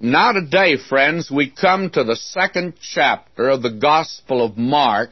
Now, today, friends, we come to the second chapter of the Gospel of Mark,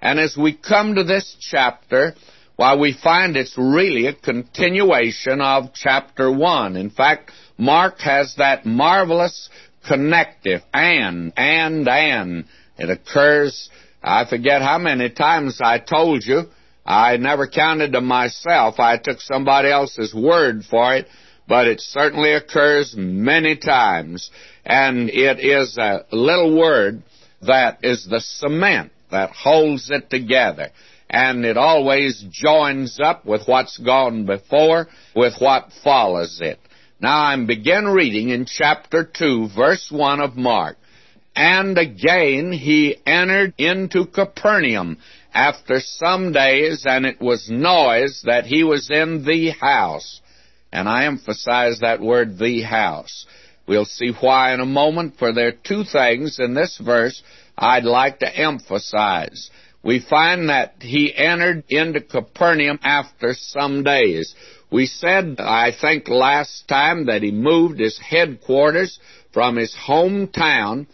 and as we come to this chapter, why we find it's really a continuation of chapter 1. In fact, Mark has that marvelous connective, and, and, and. It occurs, I forget how many times I told you, I never counted them myself. I took somebody else's word for it but it certainly occurs many times. And it is a little word that is the cement that holds it together. And it always joins up with what's gone before, with what follows it. Now I'm begin reading in chapter 2, verse 1 of Mark. And again he entered into Capernaum after some days, and it was noise that he was in the house. And I emphasize that word, the house. We'll see why in a moment, for there are two things in this verse I'd like to emphasize. We find that he entered into Capernaum after some days. We said, I think last time, that he moved his headquarters from his hometown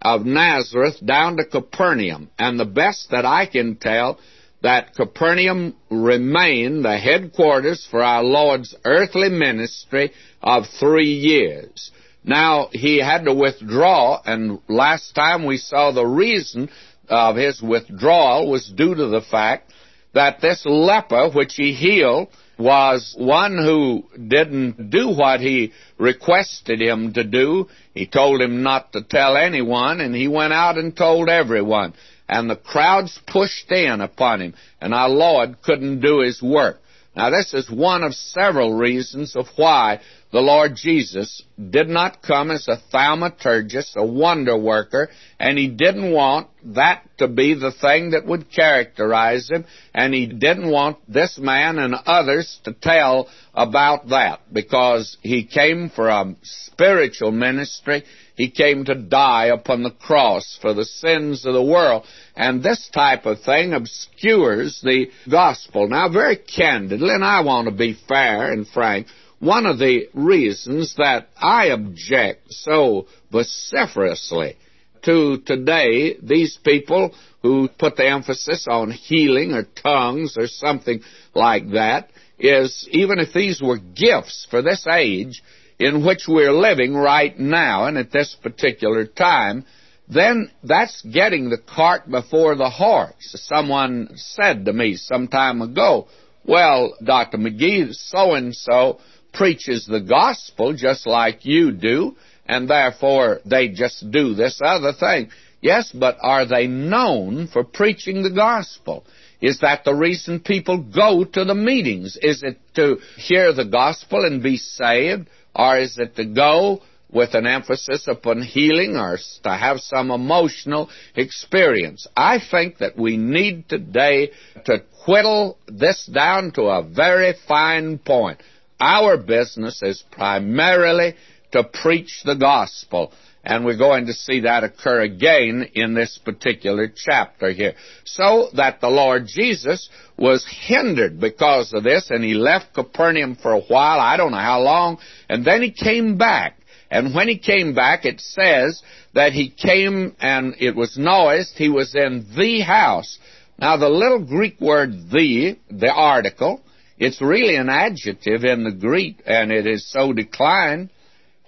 of Nazareth down to Capernaum. And the best that I can tell that Capernaum remained the headquarters for our Lord's earthly ministry of three years. Now, he had to withdraw, and last time we saw the reason of his withdrawal was due to the fact that this leper which he healed was one who didn't do what he requested him to do. He told him not to tell anyone, and he went out and told everyone and the crowds pushed in upon him, and our Lord couldn't do his work. Now, this is one of several reasons of why the Lord Jesus did not come as a thaumaturgist, a wonder worker, and he didn't want that to be the thing that would characterize him, and he didn't want this man and others to tell about that, because he came for a spiritual ministry. He came to die upon the cross for the sins of the world. And this type of thing obscures the gospel. Now, very candidly, and I want to be fair and frank, one of the reasons that I object so vociferously to today these people who put the emphasis on healing or tongues or something like that is even if these were gifts for this age, in which we're living right now and at this particular time, then that's getting the cart before the horse. Someone said to me some time ago, well, Dr. McGee, so and so preaches the gospel just like you do, and therefore they just do this other thing. Yes, but are they known for preaching the gospel? Is that the reason people go to the meetings? Is it to hear the gospel and be saved? Or is it to go with an emphasis upon healing or to have some emotional experience? I think that we need today to whittle this down to a very fine point. Our business is primarily to preach the gospel. And we're going to see that occur again in this particular chapter here. So that the Lord Jesus was hindered because of this, and he left Capernaum for a while, I don't know how long, and then he came back. And when he came back, it says that he came and it was noised, he was in the house. Now, the little Greek word the, the article, it's really an adjective in the Greek, and it is so declined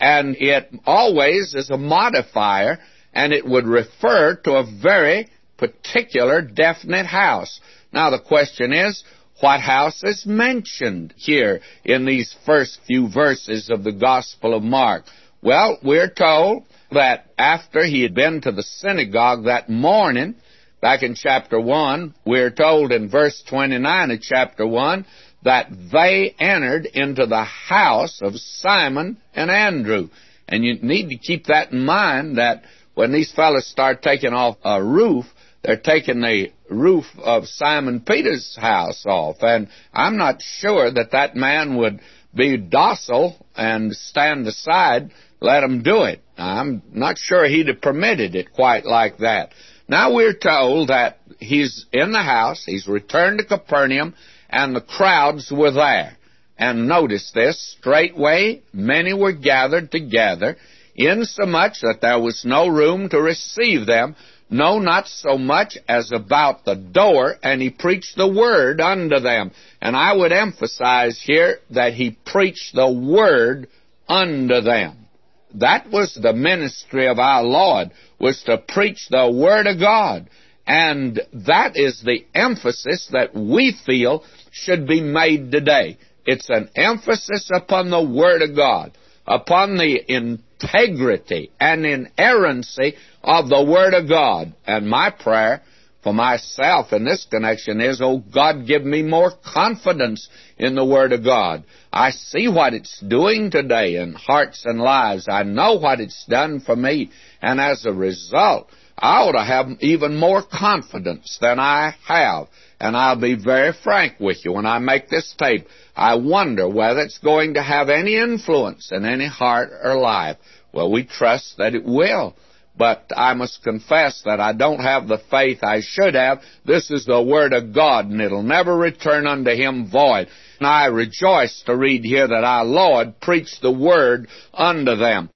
and it always is a modifier, and it would refer to a very particular, definite house. Now, the question is, what house is mentioned here in these first few verses of the Gospel of Mark? Well, we're told that after he had been to the synagogue that morning, back in chapter 1, we're told in verse 29 of chapter 1 that they entered into the house of Simon and Andrew. And you need to keep that in mind that when these fellows start taking off a roof, they're taking the roof of Simon Peter's house off. And I'm not sure that that man would be docile and stand aside, let them do it. I'm not sure he'd have permitted it quite like that. Now we're told that he's in the house, he's returned to Capernaum, and the crowds were there. And notice this, straightway many were gathered together insomuch that there was no room to receive them, no, not so much as about the door, and he preached the word unto them. And I would emphasize here that he preached the word unto them. That was the ministry of our Lord, was to preach the word of God. And that is the emphasis that we feel should be made today. It's an emphasis upon the Word of God, upon the integrity and inerrancy of the Word of God. And my prayer for myself in this connection is, oh God, give me more confidence in the Word of God. I see what it's doing today in hearts and lives. I know what it's done for me. And as a result, I ought to have even more confidence than I have. And I'll be very frank with you when I make this tape. I wonder whether it's going to have any influence in any heart or life. Well, we trust that it will. But I must confess that I don't have the faith I should have. This is the Word of God, and it'll never return unto Him void. And I rejoice to read here that our Lord preached the Word unto them.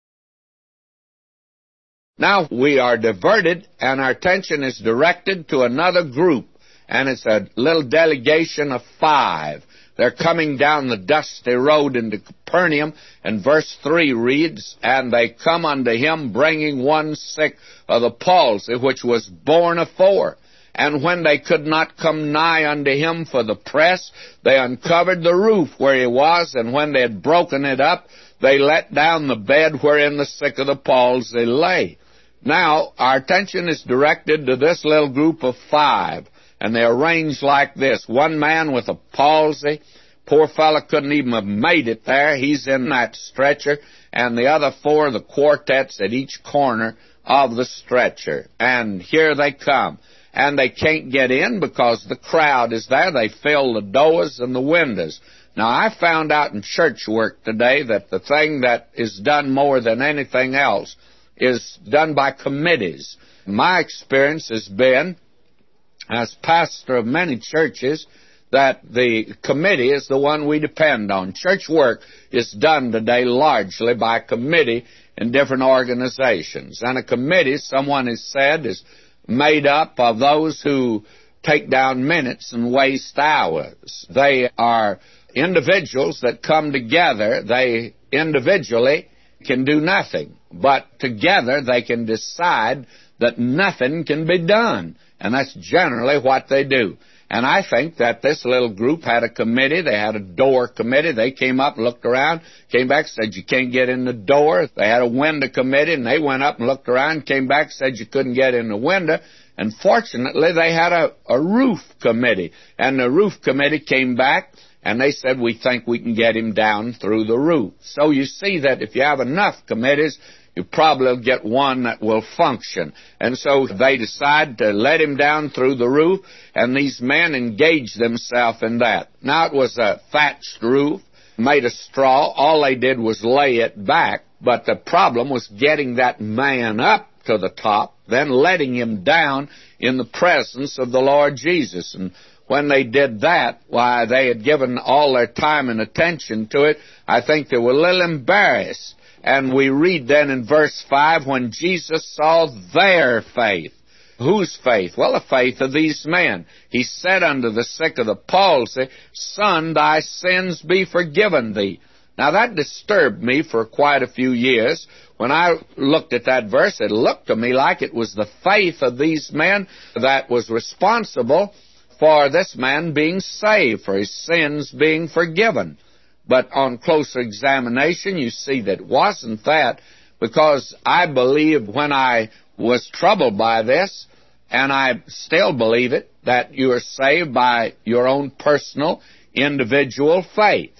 Now we are diverted, and our attention is directed to another group, and it's a little delegation of five. They're coming down the dusty road into Capernaum, and verse 3 reads, And they come unto him bringing one sick of the palsy, which was borne afore. And when they could not come nigh unto him for the press, they uncovered the roof where he was, and when they had broken it up, they let down the bed wherein the sick of the palsy lay. Now, our attention is directed to this little group of five and they're arranged like this. One man with a palsy, poor fellow couldn't even have made it there. He's in that stretcher, and the other four, the quartets at each corner of the stretcher. And here they come. And they can't get in because the crowd is there. They fill the doors and the windows. Now, I found out in church work today that the thing that is done more than anything else is done by committees. My experience has been as pastor of many churches, that the committee is the one we depend on. Church work is done today largely by committee in different organizations. And a committee, someone has said, is made up of those who take down minutes and waste hours. They are individuals that come together. They individually can do nothing, but together they can decide that nothing can be done. And that's generally what they do. And I think that this little group had a committee. They had a door committee. They came up, looked around, came back, said you can't get in the door. They had a window committee, and they went up and looked around, came back, said you couldn't get in the window. And fortunately, they had a, a roof committee. And the roof committee came back, and they said, we think we can get him down through the roof. So you see that if you have enough committees, you probably get one that will function. And so they decide to let him down through the roof, and these men engaged themselves in that. Now it was a thatched roof, made of straw. All they did was lay it back, but the problem was getting that man up to the top, then letting him down in the presence of the Lord Jesus. And when they did that, why, they had given all their time and attention to it. I think they were a little embarrassed and we read then in verse 5 when Jesus saw their faith. Whose faith? Well, the faith of these men. He said unto the sick of the palsy, Son, thy sins be forgiven thee. Now that disturbed me for quite a few years. When I looked at that verse, it looked to me like it was the faith of these men that was responsible for this man being saved, for his sins being forgiven. But on closer examination, you see that it wasn't that because I believe when I was troubled by this, and I still believe it, that you are saved by your own personal, individual faith.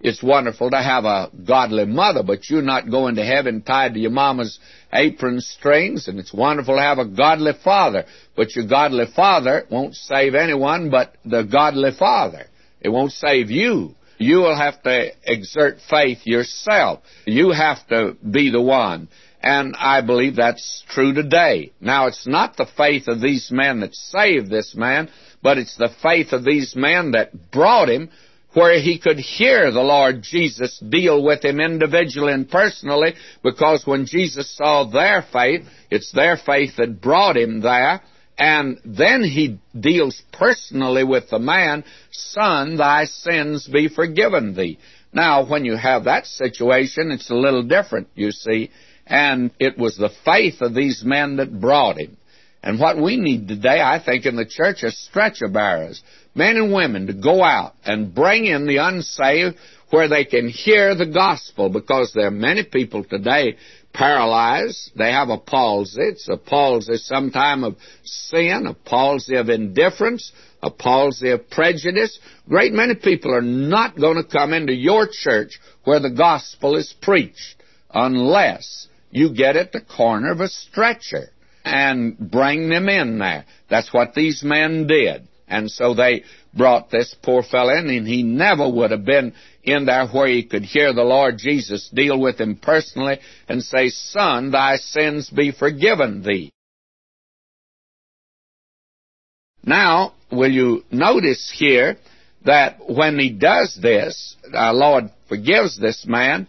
It's wonderful to have a godly mother, but you're not going to heaven tied to your mama's apron strings, and it's wonderful to have a godly father, but your godly father won't save anyone but the godly father. It won't save you you will have to exert faith yourself. You have to be the one. And I believe that's true today. Now, it's not the faith of these men that saved this man, but it's the faith of these men that brought him where he could hear the Lord Jesus deal with him individually and personally, because when Jesus saw their faith, it's their faith that brought him there, and then he deals personally with the man, Son, thy sins be forgiven thee. Now, when you have that situation, it's a little different, you see, and it was the faith of these men that brought him. And what we need today, I think, in the church are stretcher bearers, men and women to go out and bring in the unsaved where they can hear the gospel because there are many people today paralyzed. They have a palsy. It's a palsy sometime of sin, a palsy of indifference, a palsy of prejudice. Great many people are not going to come into your church where the gospel is preached unless you get at the corner of a stretcher and bring them in there. That's what these men did. And so they brought this poor fellow in, and he never would have been in there where he could hear the Lord Jesus deal with him personally and say, Son, thy sins be forgiven thee. Now, will you notice here that when he does this, our Lord forgives this man,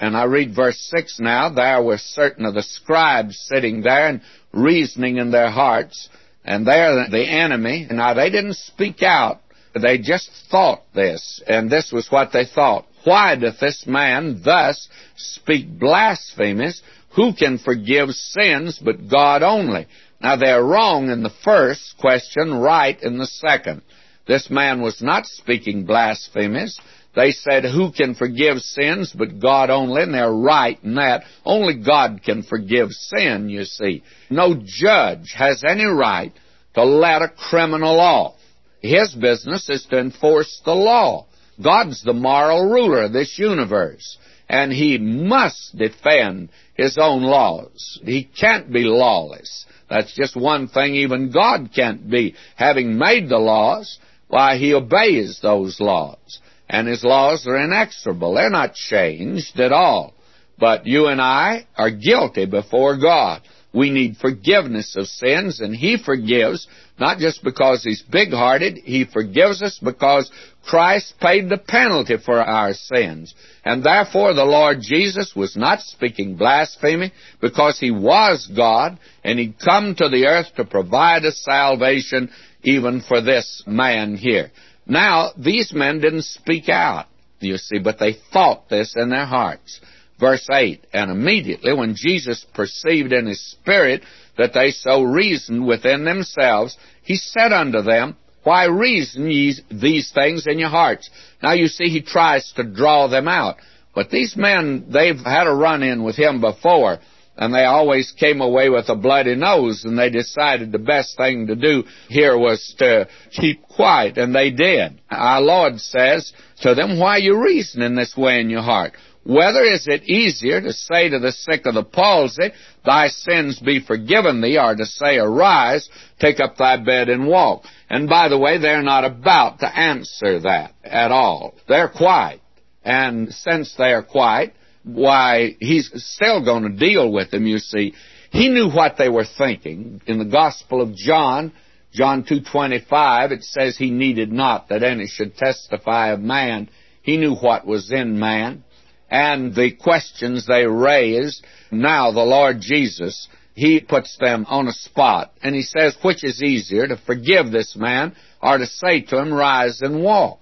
and I read verse 6 now, there were certain of the scribes sitting there and reasoning in their hearts, and they're the enemy. Now, they didn't speak out. They just thought this, and this was what they thought. Why doth this man thus speak blasphemies? Who can forgive sins but God only? Now, they're wrong in the first question, right in the second. This man was not speaking blasphemies. They said, Who can forgive sins but God only? And they're right in that. Only God can forgive sin, you see. No judge has any right to let a criminal off. His business is to enforce the law. God's the moral ruler of this universe, and he must defend his own laws. He can't be lawless. That's just one thing even God can't be. Having made the laws, why, he obeys those laws and his laws are inexorable. They're not changed at all. But you and I are guilty before God. We need forgiveness of sins, and He forgives, not just because He's big hearted, He forgives us because Christ paid the penalty for our sins. And therefore the Lord Jesus was not speaking blasphemy because He was God, and He'd come to the earth to provide us salvation even for this man here. Now, these men didn't speak out, you see, but they thought this in their hearts. Verse 8, And immediately when Jesus perceived in his spirit that they so reasoned within themselves, he said unto them, Why reason ye these things in your hearts? Now you see, he tries to draw them out. But these men, they've had a run in with him before and they always came away with a bloody nose, and they decided the best thing to do here was to keep quiet, and they did. Our Lord says to them, Why you reasoning this way in your heart? Whether is it easier to say to the sick of the palsy, Thy sins be forgiven thee, or to say, Arise, take up thy bed and walk? And by the way, they're not about to answer that at all. They're quiet. And since they're quiet, why he's still going to deal with them, you see. He knew what they were thinking. In the Gospel of John, John 2.25, it says he needed not that any should testify of man. He knew what was in man. And the questions they raised, now the Lord Jesus, he puts them on a spot. And he says, which is easier, to forgive this man or to say to him, rise and walk?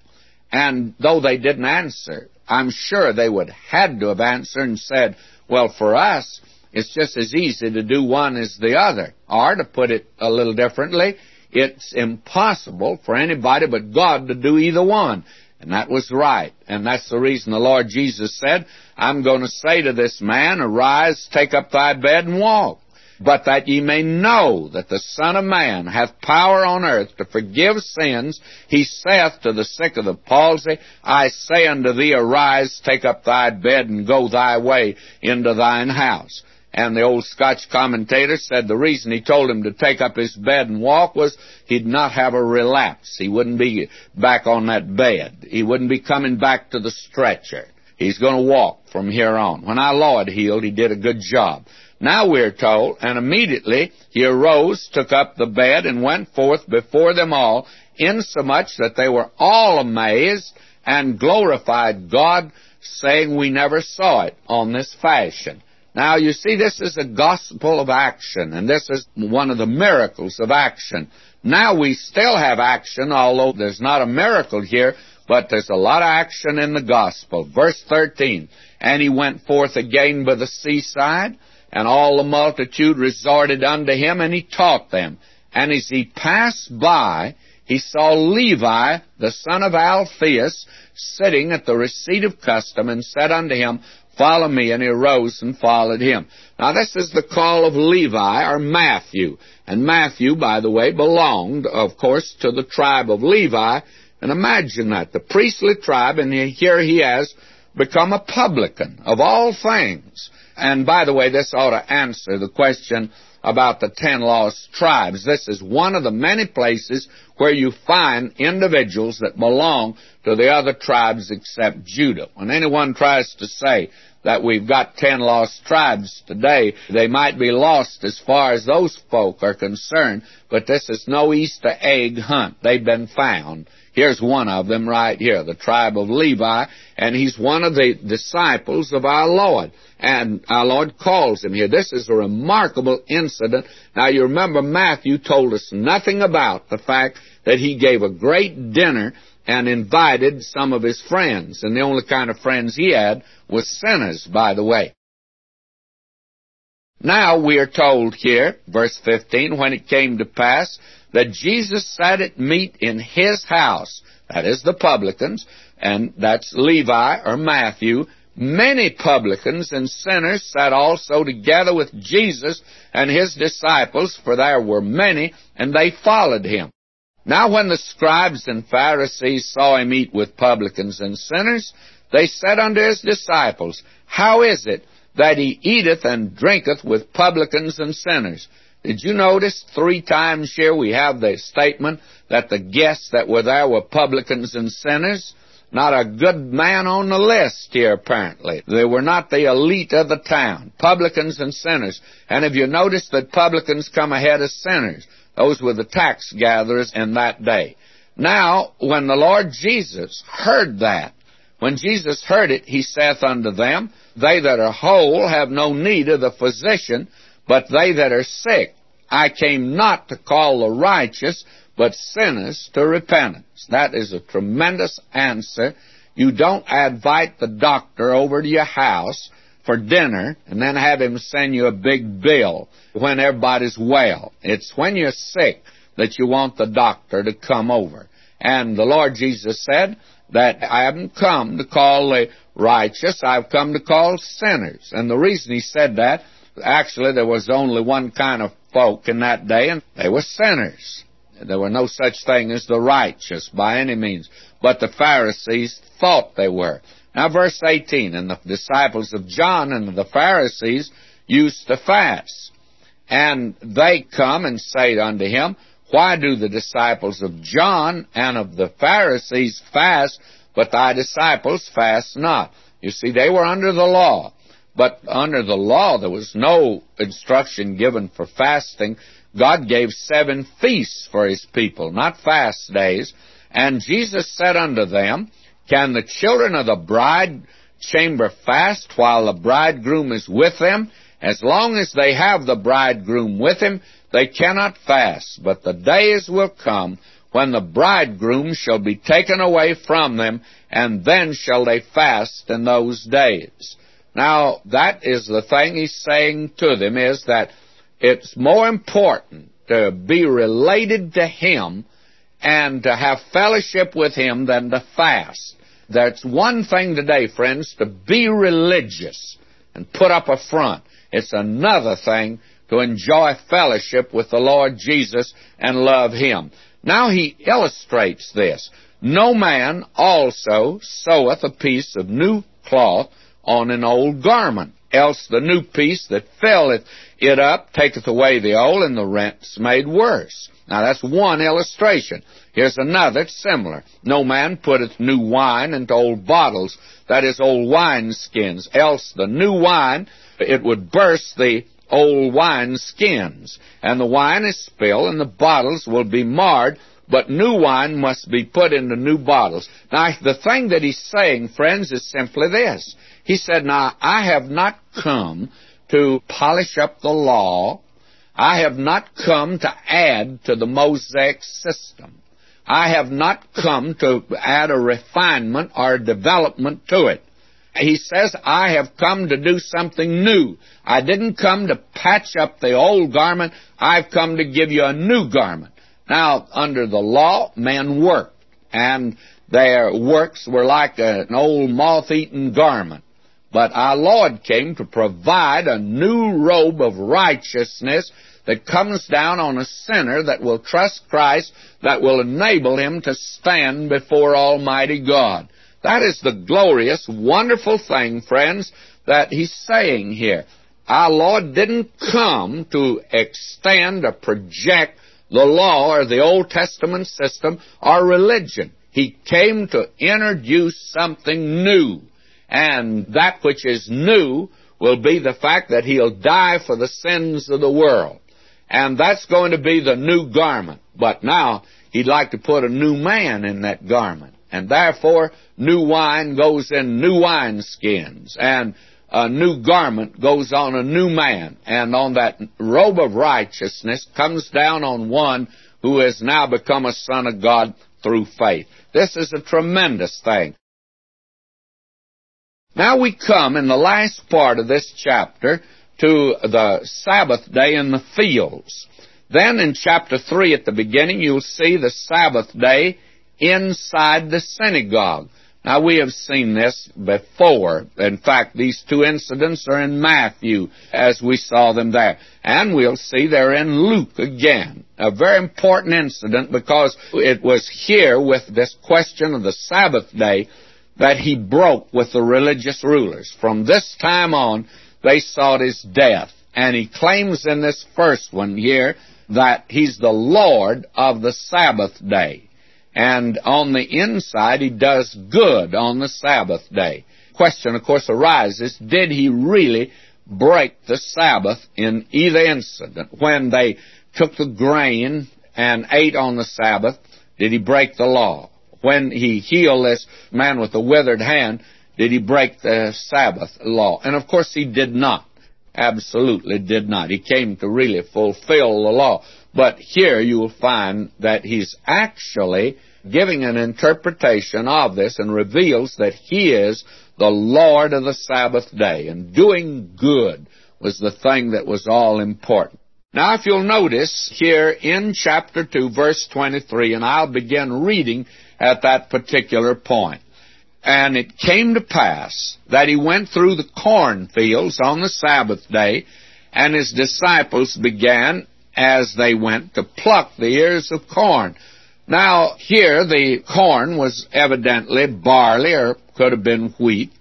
And though they didn't answer, I'm sure they would had to have answered and said, well, for us, it's just as easy to do one as the other. Or, to put it a little differently, it's impossible for anybody but God to do either one. And that was right. And that's the reason the Lord Jesus said, I'm going to say to this man, arise, take up thy bed and walk but that ye may know that the Son of Man hath power on earth to forgive sins, he saith to the sick of the palsy, I say unto thee, arise, take up thy bed, and go thy way into thine house. And the old Scotch commentator said the reason he told him to take up his bed and walk was he'd not have a relapse. He wouldn't be back on that bed. He wouldn't be coming back to the stretcher. He's going to walk from here on. When our Lord healed, he did a good job. Now we're told, and immediately he arose, took up the bed, and went forth before them all, insomuch that they were all amazed, and glorified God, saying we never saw it on this fashion. Now, you see, this is a gospel of action, and this is one of the miracles of action. Now we still have action, although there's not a miracle here, but there's a lot of action in the gospel. Verse 13, And he went forth again by the seaside, and all the multitude resorted unto him, and he taught them. And as he passed by, he saw Levi, the son of Alphaeus, sitting at the receipt of custom, and said unto him, Follow me. And he arose and followed him. Now, this is the call of Levi, or Matthew. And Matthew, by the way, belonged, of course, to the tribe of Levi. And imagine that, the priestly tribe, and here he has become a publican, of all things. And by the way, this ought to answer the question about the ten lost tribes. This is one of the many places where you find individuals that belong to the other tribes except Judah. When anyone tries to say that we've got ten lost tribes today, they might be lost as far as those folk are concerned, but this is no Easter egg hunt. They've been found. Here's one of them right here, the tribe of Levi, and he's one of the disciples of our Lord. And our Lord calls him here. This is a remarkable incident. Now you remember Matthew told us nothing about the fact that he gave a great dinner and invited some of his friends. And the only kind of friends he had was sinners, by the way. Now we are told here, verse 15, when it came to pass that Jesus sat at meat in his house, that is the publicans, and that's Levi or Matthew, many publicans and sinners sat also together with Jesus and his disciples, for there were many, and they followed him. Now when the scribes and Pharisees saw him eat with publicans and sinners, they said unto his disciples, How is it that he eateth and drinketh with publicans and sinners? Did you notice three times here we have the statement that the guests that were there were publicans and sinners? Not a good man on the list here, apparently. They were not the elite of the town. Publicans and sinners. And have you noticed that publicans come ahead of sinners? Those were the tax gatherers in that day. Now, when the Lord Jesus heard that, when Jesus heard it, he saith unto them, They that are whole have no need of the physician, but they that are sick. I came not to call the righteous, but sinners to repentance. That is a tremendous answer. You don't invite the doctor over to your house for dinner and then have him send you a big bill when everybody's well. It's when you're sick that you want the doctor to come over. And the Lord Jesus said that I haven't come to call the righteous, I've come to call sinners. And the reason he said that, actually there was only one kind of folk in that day, and they were sinners. There were no such thing as the righteous by any means, but the Pharisees thought they were. Now, verse 18, and the disciples of John and the Pharisees used to fast. And they come and say unto him, Why do the disciples of John and of the Pharisees fast, but thy disciples fast not? You see, they were under the law. But under the law, there was no instruction given for fasting. God gave seven feasts for his people, not fast days. And Jesus said unto them, can the children of the bride chamber fast while the bridegroom is with them? As long as they have the bridegroom with him, they cannot fast. But the days will come when the bridegroom shall be taken away from them, and then shall they fast in those days. Now, that is the thing he's saying to them, is that it's more important to be related to him and to have fellowship with him than to fast. That's one thing today, friends, to be religious and put up a front. It's another thing to enjoy fellowship with the Lord Jesus and love Him. Now he illustrates this. No man also seweth a piece of new cloth on an old garment, else the new piece that filleth it up taketh away the old, and the rent's made worse. Now that's one illustration. Here's another similar. No man putteth new wine into old bottles, that is, old wine skins, else the new wine, it would burst the old wine skins, and the wine is spilled, and the bottles will be marred, but new wine must be put into new bottles. Now, the thing that he's saying, friends, is simply this. He said, Now, I have not come to polish up the law. I have not come to add to the Mosaic system. I have not come to add a refinement or a development to it. He says, I have come to do something new. I didn't come to patch up the old garment. I've come to give you a new garment. Now, under the law, men worked, and their works were like an old moth-eaten garment. But our Lord came to provide a new robe of righteousness that comes down on a sinner that will trust Christ, that will enable him to stand before Almighty God. That is the glorious, wonderful thing, friends, that he's saying here. Our Lord didn't come to extend or project the law or the Old Testament system or religion. He came to introduce something new. And that which is new will be the fact that he'll die for the sins of the world. And that's going to be the new garment. But now, he'd like to put a new man in that garment. And therefore, new wine goes in new wine skins, and a new garment goes on a new man, and on that robe of righteousness comes down on one who has now become a son of God through faith. This is a tremendous thing. Now we come in the last part of this chapter to the Sabbath day in the fields. Then in chapter 3 at the beginning, you'll see the Sabbath day inside the synagogue. Now, we have seen this before. In fact, these two incidents are in Matthew as we saw them there. And we'll see they're in Luke again. A very important incident because it was here with this question of the Sabbath day that he broke with the religious rulers. From this time on, they sought his death. And he claims in this first one here that he's the Lord of the Sabbath day. And on the inside, he does good on the Sabbath day. Question, of course, arises, did he really break the Sabbath in either incident? When they took the grain and ate on the Sabbath, did he break the law? When he healed this man with the withered hand, did he break the Sabbath law? And of course he did not. Absolutely did not. He came to really fulfill the law. But here you will find that he's actually giving an interpretation of this and reveals that he is the Lord of the Sabbath day. And doing good was the thing that was all important. Now, if you'll notice here in chapter 2, verse 23, and I'll begin reading at that particular point. And it came to pass that he went through the cornfields on the Sabbath day, and his disciples began as they went to pluck the ears of corn. Now, here the corn was evidently barley or could have been wheat.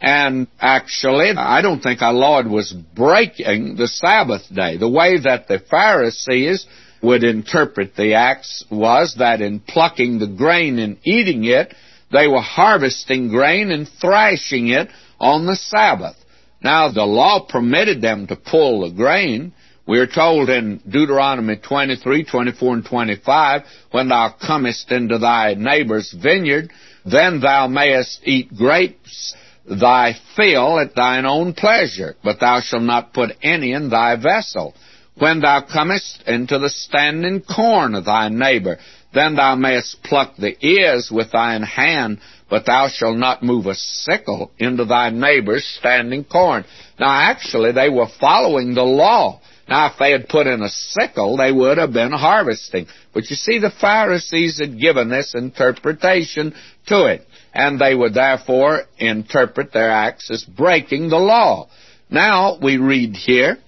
And actually, I don't think our Lord was breaking the Sabbath day. The way that the Pharisees would interpret the acts was that in plucking the grain and eating it, they were harvesting grain and thrashing it on the Sabbath. Now, the law permitted them to pull the grain, we are told in Deuteronomy 23, 24, and 25, when thou comest into thy neighbor's vineyard, then thou mayest eat grapes thy fill at thine own pleasure, but thou shalt not put any in thy vessel. When thou comest into the standing corn of thy neighbor, then thou mayest pluck the ears with thine hand, but thou shalt not move a sickle into thy neighbor's standing corn. Now, actually, they were following the law. Now, if they had put in a sickle, they would have been harvesting. But you see, the Pharisees had given this interpretation to it, and they would therefore interpret their acts as breaking the law. Now, we read here,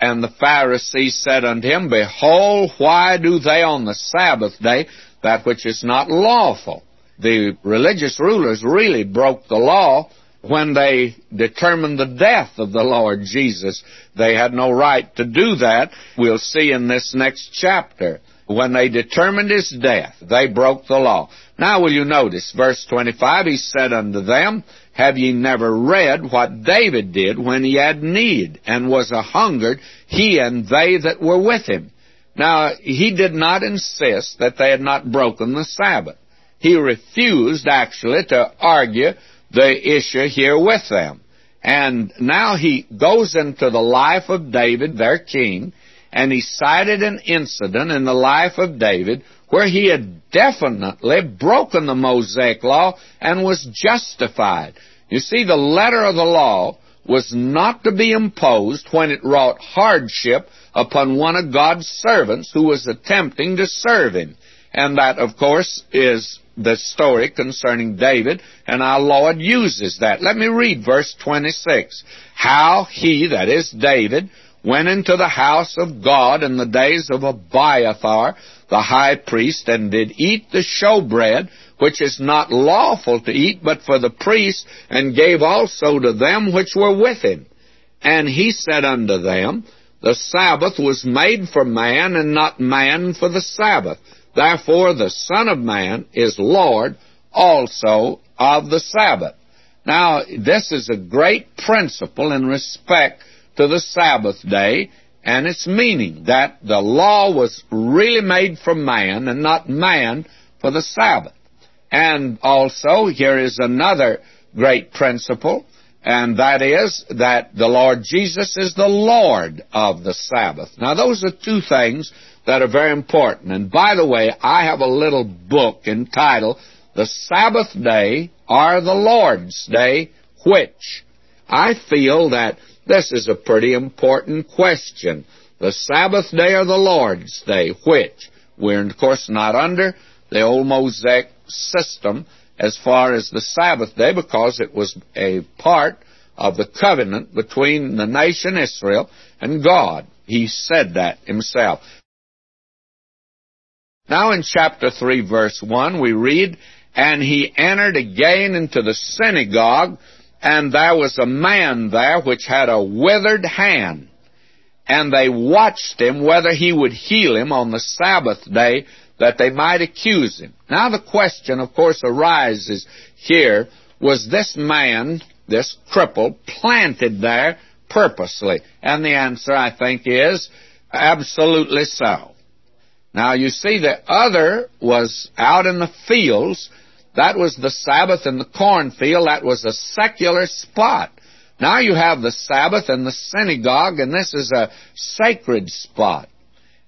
and the Pharisees said unto him, Behold, why do they on the Sabbath day that which is not lawful? The religious rulers really broke the law when they determined the death of the Lord Jesus. They had no right to do that. We'll see in this next chapter. When they determined his death, they broke the law. Now will you notice, verse 25, he said unto them, Have ye never read what David did when he had need, and was a hungered, he and they that were with him? Now, he did not insist that they had not broken the Sabbath. He refused, actually, to argue the issue here with them. And now he goes into the life of David, their king, and he cited an incident in the life of David where he had definitely broken the Mosaic law and was justified. You see, the letter of the law was not to be imposed when it wrought hardship upon one of God's servants who was attempting to serve him. And that, of course, is the story concerning David, and our Lord uses that. Let me read verse 26. How he, that is David, went into the house of God in the days of Abiathar, the high priest, and did eat the showbread, which is not lawful to eat but for the priest, and gave also to them which were with him. And he said unto them, The Sabbath was made for man, and not man for the Sabbath. Therefore the Son of Man is Lord also of the Sabbath. Now, this is a great principle in respect to the Sabbath day and its meaning, that the law was really made for man and not man for the Sabbath. And also, here is another great principle, and that is that the Lord Jesus is the Lord of the Sabbath. Now, those are two things that are very important. And by the way, I have a little book entitled The Sabbath Day or the Lord's Day, which? I feel that this is a pretty important question. The Sabbath day or the Lord's day, which? We're, of course, not under the old Mosaic system as far as the Sabbath day because it was a part of the covenant between the nation Israel and God. He said that himself. Now in chapter 3 verse 1 we read, And he entered again into the synagogue, and there was a man there which had a withered hand. And they watched him whether he would heal him on the Sabbath day that they might accuse him. Now the question, of course, arises here, was this man, this cripple, planted there purposely? And the answer, I think, is absolutely so. Now you see the other was out in the fields. That was the Sabbath in the cornfield. That was a secular spot. Now you have the Sabbath in the synagogue, and this is a sacred spot.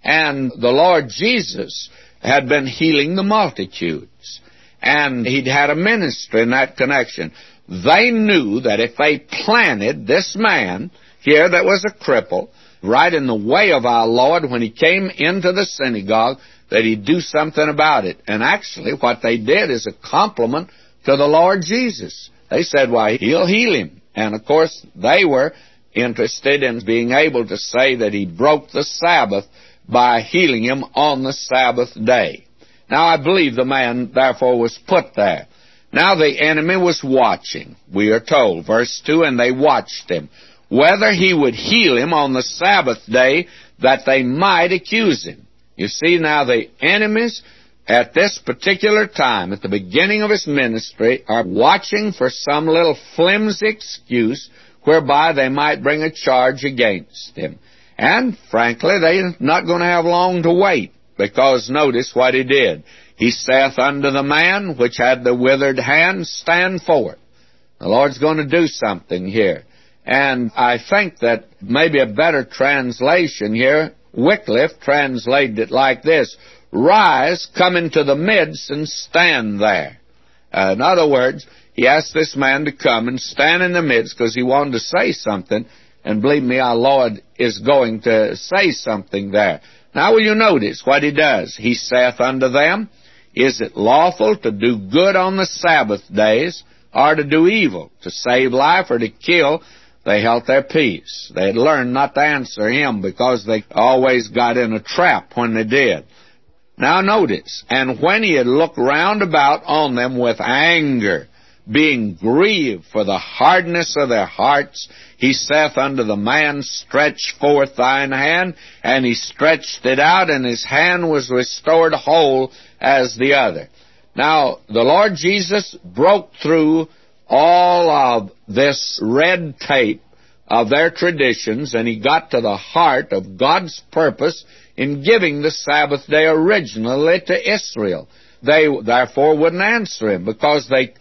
And the Lord Jesus had been healing the multitudes. And he'd had a ministry in that connection. They knew that if they planted this man here that was a cripple, right in the way of our Lord when he came into the synagogue that he'd do something about it. And actually, what they did is a compliment to the Lord Jesus. They said, why, he'll heal him. And of course, they were interested in being able to say that he broke the Sabbath by healing him on the Sabbath day. Now, I believe the man, therefore, was put there. Now the enemy was watching, we are told. Verse 2, and they watched him whether he would heal him on the Sabbath day that they might accuse him. You see, now the enemies at this particular time, at the beginning of his ministry, are watching for some little flimsy excuse whereby they might bring a charge against him. And, frankly, they're not going to have long to wait, because notice what he did. He saith unto the man which had the withered hand, Stand forth. The Lord's going to do something here. And I think that maybe a better translation here, Wycliffe translated it like this Rise, come into the midst, and stand there. Uh, in other words, he asked this man to come and stand in the midst because he wanted to say something. And believe me, our Lord is going to say something there. Now, will you notice what he does? He saith unto them, Is it lawful to do good on the Sabbath days, or to do evil, to save life, or to kill? They held their peace. They had learned not to answer him because they always got in a trap when they did. Now notice, and when he had looked round about on them with anger, being grieved for the hardness of their hearts, he saith unto the man, Stretch forth thine hand. And he stretched it out, and his hand was restored whole as the other. Now, the Lord Jesus broke through all of this red tape of their traditions, and he got to the heart of God's purpose in giving the Sabbath day originally to Israel. They therefore wouldn't answer him because they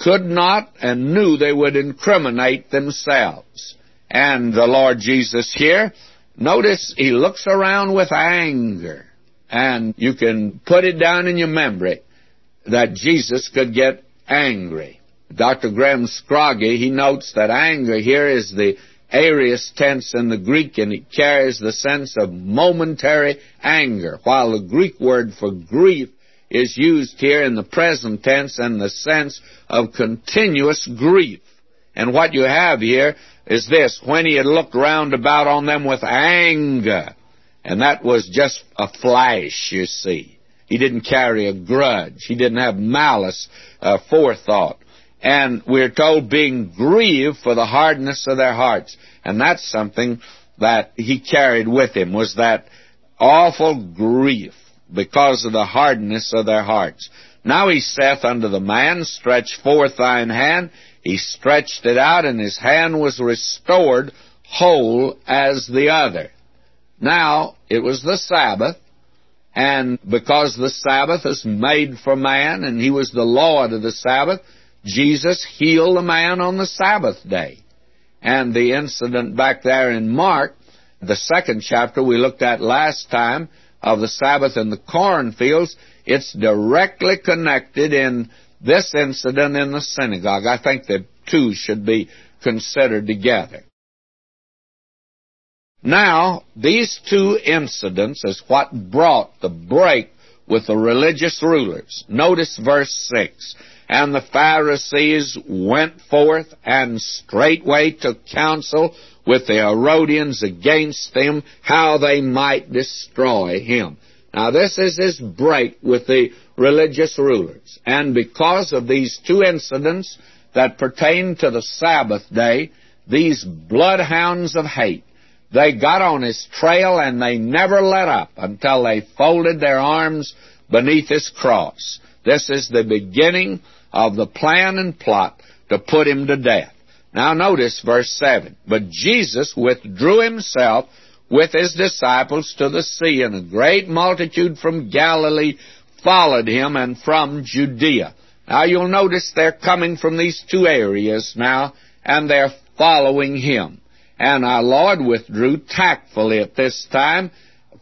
could not and knew they would incriminate themselves. And the Lord Jesus here, notice he looks around with anger. And you can put it down in your memory that Jesus could get angry. Dr. Graham Scroggie, he notes that anger here is the aorist tense in the Greek and it carries the sense of momentary anger, while the Greek word for grief is used here in the present tense in the sense of continuous grief. And what you have here is this, when he had looked round about on them with anger, and that was just a flash, you see. He didn't carry a grudge. He didn't have malice, uh, forethought. And we're told being grieved for the hardness of their hearts. And that's something that he carried with him, was that awful grief because of the hardness of their hearts. Now he saith unto the man, Stretch forth thine hand. He stretched it out, and his hand was restored whole as the other. Now, it was the Sabbath, and because the Sabbath is made for man, and he was the Lord of the Sabbath, Jesus healed the man on the Sabbath day. And the incident back there in Mark, the second chapter we looked at last time, of the Sabbath in the cornfields, it's directly connected in this incident in the synagogue. I think the two should be considered together. Now, these two incidents is what brought the break with the religious rulers. Notice verse 6. And the Pharisees went forth and straightway took counsel with the Herodians against him, how they might destroy him. Now this is his break with the religious rulers. And because of these two incidents that pertain to the Sabbath day, these bloodhounds of hate, they got on his trail and they never let up until they folded their arms beneath his cross. This is the beginning of the plan and plot to put him to death. Now notice verse 7. But Jesus withdrew himself with his disciples to the sea, and a great multitude from Galilee followed him, and from Judea. Now you'll notice they're coming from these two areas now, and they're following him. And our Lord withdrew tactfully at this time,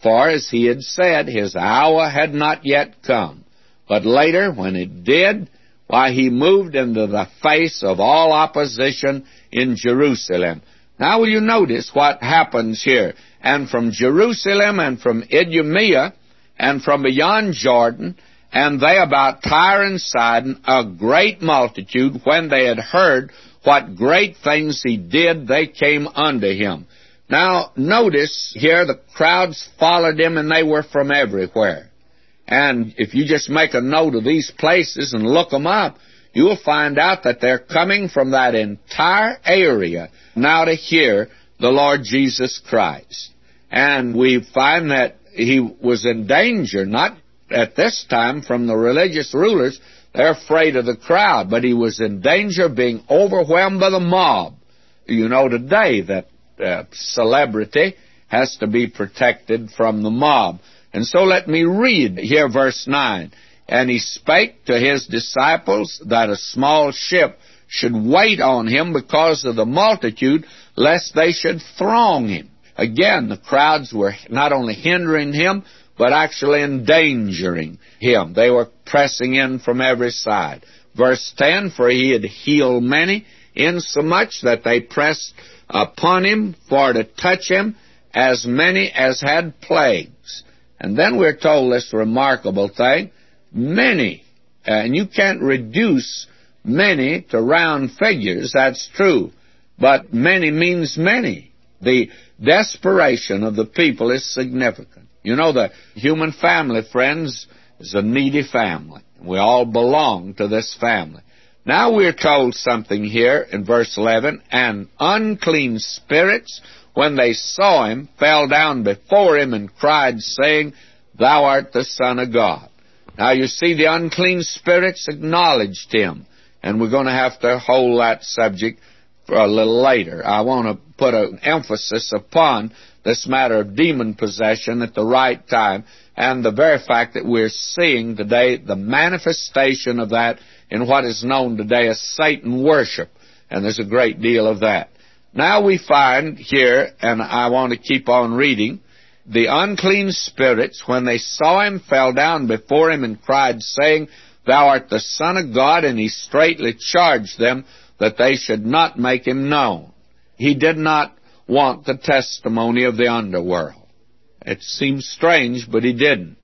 for as he had said, his hour had not yet come. But later, when it did, why, he moved into the face of all opposition in Jerusalem. Now will you notice what happens here? And from Jerusalem and from Idumea and from beyond Jordan, and they about Tyre and Sidon, a great multitude, when they had heard what great things he did, they came unto him. Now, notice here the crowds followed him and they were from everywhere. And if you just make a note of these places and look them up, you'll find out that they're coming from that entire area now to hear the Lord Jesus Christ. And we find that he was in danger, not at this time from the religious rulers. They're afraid of the crowd, but he was in danger of being overwhelmed by the mob. You know today that uh, celebrity has to be protected from the mob. And so let me read here verse 9. And he spake to his disciples that a small ship should wait on him because of the multitude, lest they should throng him. Again, the crowds were not only hindering him, but actually endangering him. They were pressing in from every side. Verse 10, For he had healed many, insomuch that they pressed upon him for to touch him, as many as had plagues. And then we're told this remarkable thing many, uh, and you can't reduce many to round figures, that's true, but many means many. The desperation of the people is significant. You know, the human family, friends, is a needy family. We all belong to this family. Now we're told something here in verse 11, and unclean spirits when they saw him, fell down before him and cried, saying, Thou art the Son of God. Now you see, the unclean spirits acknowledged him, and we're going to have to hold that subject for a little later. I want to put an emphasis upon this matter of demon possession at the right time and the very fact that we're seeing today the manifestation of that in what is known today as Satan worship. And there's a great deal of that. Now we find here, and I want to keep on reading, the unclean spirits, when they saw him, fell down before him and cried, saying, Thou art the Son of God, and he straightly charged them that they should not make him known. He did not want the testimony of the underworld. It seems strange, but he didn't.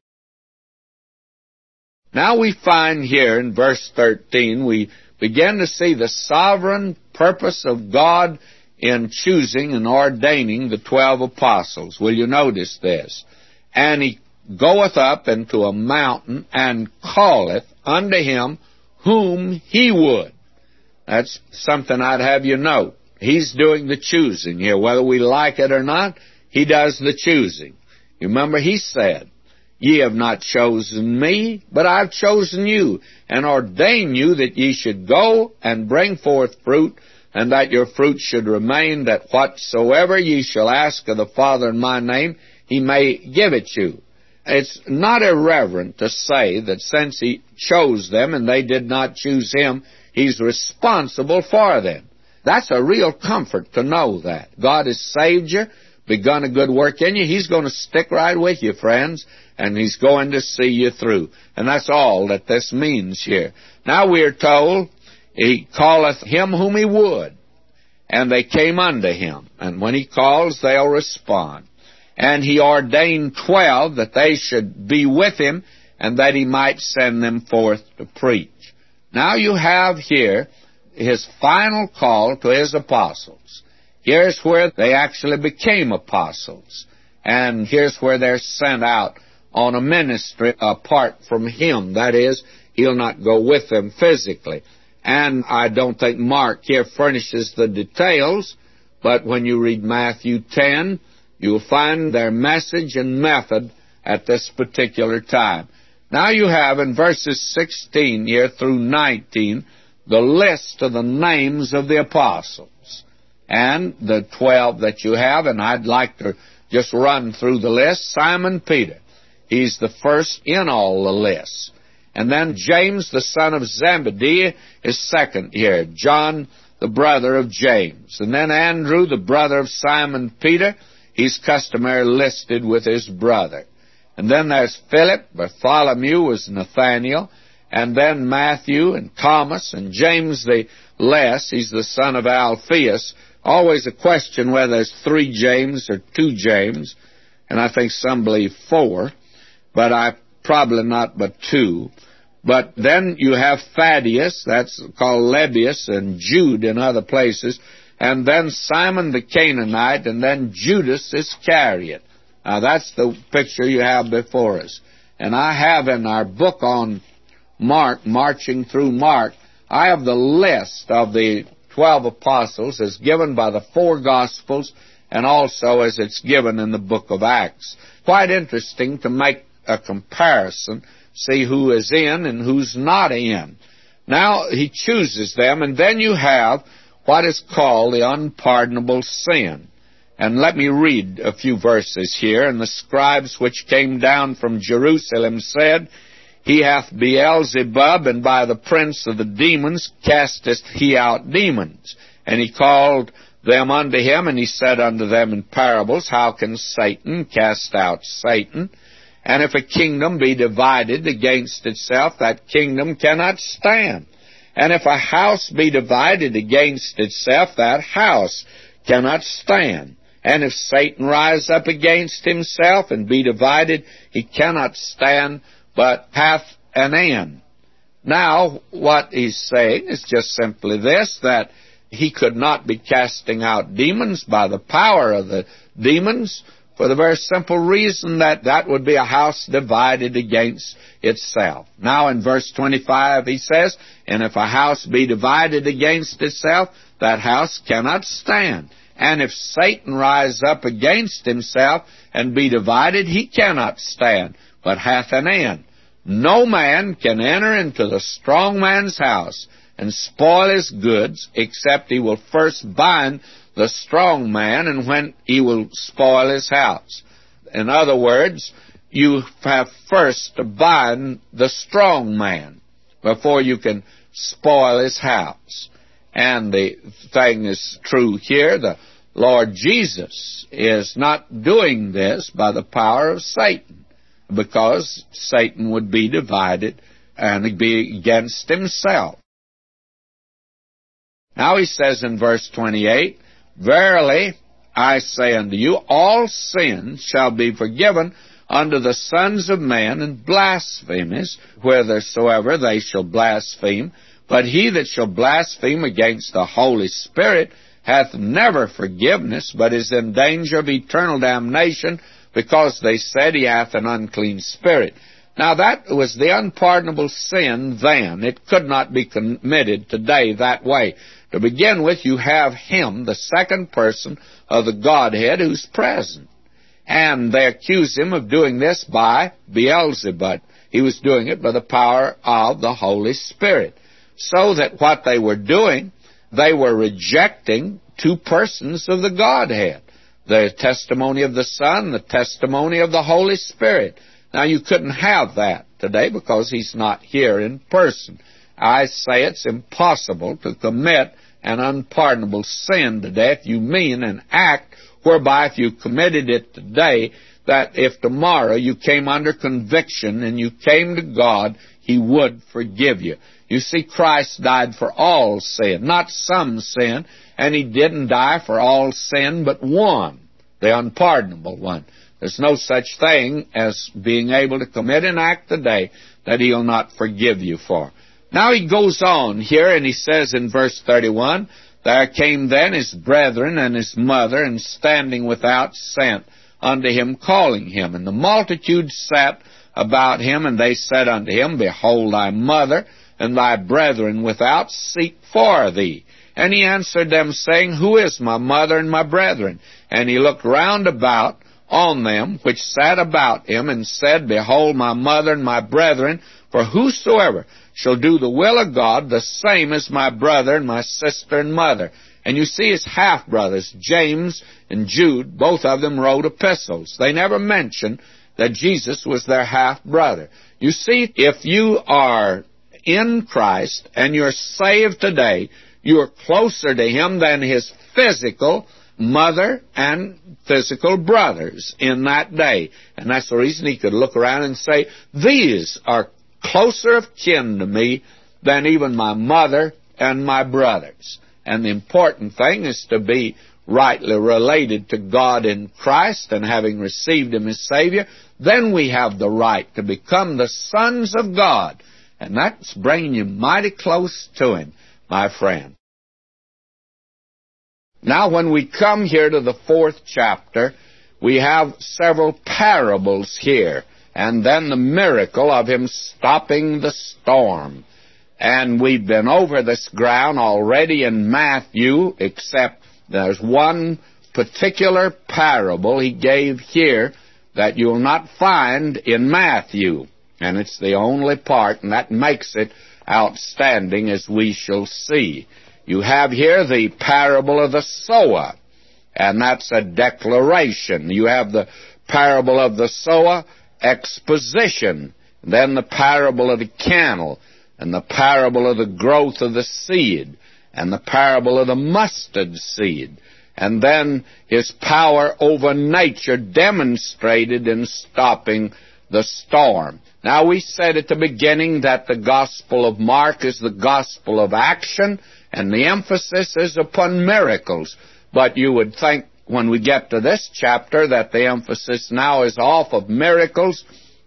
Now we find here in verse 13, we begin to see the sovereign purpose of God in choosing and ordaining the twelve apostles. Will you notice this? And he goeth up into a mountain and calleth unto him whom he would. That's something I'd have you note. He's doing the choosing here. Whether we like it or not, he does the choosing. You remember he said, Ye have not chosen me, but I've chosen you, and ordained you that ye should go and bring forth fruit, and that your fruit should remain, that whatsoever ye shall ask of the Father in my name, he may give it you. It's not irreverent to say that since he chose them and they did not choose him, he's responsible for them. That's a real comfort to know that. God has saved you, begun a good work in you. He's going to stick right with you, friends, and He's going to see you through. And that's all that this means here. Now we are told he calleth him whom he would. And they came unto him. And when he calls, they'll respond. And he ordained twelve that they should be with him and that he might send them forth to preach. Now you have here his final call to his apostles. Here's where they actually became apostles. And here's where they're sent out on a ministry apart from him. That is, he'll not go with them physically. And I don't think Mark here furnishes the details, but when you read Matthew 10, you'll find their message and method at this particular time. Now you have in verses 16 here through 19 the list of the names of the apostles and the 12 that you have, and I'd like to just run through the list. Simon Peter, he's the first in all the lists. And then James, the son of Zebedee, is second here. John, the brother of James. And then Andrew, the brother of Simon Peter, he's customarily listed with his brother. And then there's Philip, Bartholomew was Nathaniel, and then Matthew and Thomas and James the Less, he's the son of Alphaeus. Always a question whether there's three James or two James, and I think some believe four, but I probably not but two. But then you have Thaddeus, that's called Lebbaeus, and Jude in other places, and then Simon the Canaanite, and then Judas Iscariot. Now that's the picture you have before us. And I have in our book on Mark, marching through Mark, I have the list of the twelve apostles as given by the four Gospels and also as it's given in the book of Acts. Quite interesting to make a comparison, see who is in and who's not in. Now he chooses them, and then you have what is called the unpardonable sin. And let me read a few verses here. And the scribes which came down from Jerusalem said, He hath Beelzebub, and by the prince of the demons casteth he out demons. And he called them unto him, and he said unto them in parables, How can Satan cast out Satan? And if a kingdom be divided against itself, that kingdom cannot stand. And if a house be divided against itself, that house cannot stand. And if Satan rise up against himself and be divided, he cannot stand, but hath an end. Now, what he's saying is just simply this, that he could not be casting out demons by the power of the demons, for the very simple reason that that would be a house divided against itself. Now in verse 25 he says, And if a house be divided against itself, that house cannot stand. And if Satan rise up against himself and be divided, he cannot stand, but hath an end. No man can enter into the strong man's house and spoil his goods, except he will first bind the strong man, and when he will spoil his house. In other words, you have first to bind the strong man before you can spoil his house. And the thing is true here. The Lord Jesus is not doing this by the power of Satan, because Satan would be divided and be against himself. Now he says in verse 28, Verily I say unto you, all sins shall be forgiven unto the sons of men and blasphemies, whithersoever they shall blaspheme. But he that shall blaspheme against the Holy Spirit hath never forgiveness, but is in danger of eternal damnation, because they said he hath an unclean spirit. Now that was the unpardonable sin then. It could not be committed today that way. To begin with, you have him, the second person of the Godhead, who's present. And they accuse him of doing this by Beelzebub. He was doing it by the power of the Holy Spirit. So that what they were doing, they were rejecting two persons of the Godhead. The testimony of the Son, the testimony of the Holy Spirit. Now you couldn't have that today because he's not here in person. I say it's impossible to commit an unpardonable sin today if you mean an act whereby if you committed it today, that if tomorrow you came under conviction and you came to God, He would forgive you. You see, Christ died for all sin, not some sin, and He didn't die for all sin but one, the unpardonable one. There's no such thing as being able to commit an act today that He'll not forgive you for. Now he goes on here and he says in verse 31, There came then his brethren and his mother, and standing without sent unto him, calling him. And the multitude sat about him, and they said unto him, Behold thy mother and thy brethren without seek for thee. And he answered them, saying, Who is my mother and my brethren? And he looked round about on them which sat about him, and said, Behold my mother and my brethren, for whosoever shall do the will of God, the same is my brother and my sister and mother. And you see his half brothers, James and Jude, both of them wrote epistles. They never mentioned that Jesus was their half brother. You see, if you are in Christ and you're saved today, you are closer to him than his physical mother and physical brothers in that day. And that's the reason he could look around and say, These are closer of kin to me than even my mother and my brothers. And the important thing is to be rightly related to God in Christ and having received Him as Savior, then we have the right to become the sons of God. And that's bringing you mighty close to Him, my friend. Now, when we come here to the fourth chapter, we have several parables here and then the miracle of him stopping the storm. And we've been over this ground already in Matthew, except there's one particular parable he gave here that you'll not find in Matthew. And it's the only part, and that makes it outstanding as we shall see. You have here the parable of the sower, and that's a declaration. You have the parable of the sower, exposition. Then the parable of the kernel, and the parable of the growth of the seed, and the parable of the mustard seed, and then his power over nature demonstrated in stopping the storm. Now, we said at the beginning that the Gospel of Mark is the Gospel of action, and the emphasis is upon miracles. But you would think when we get to this chapter that the emphasis now is off of miracles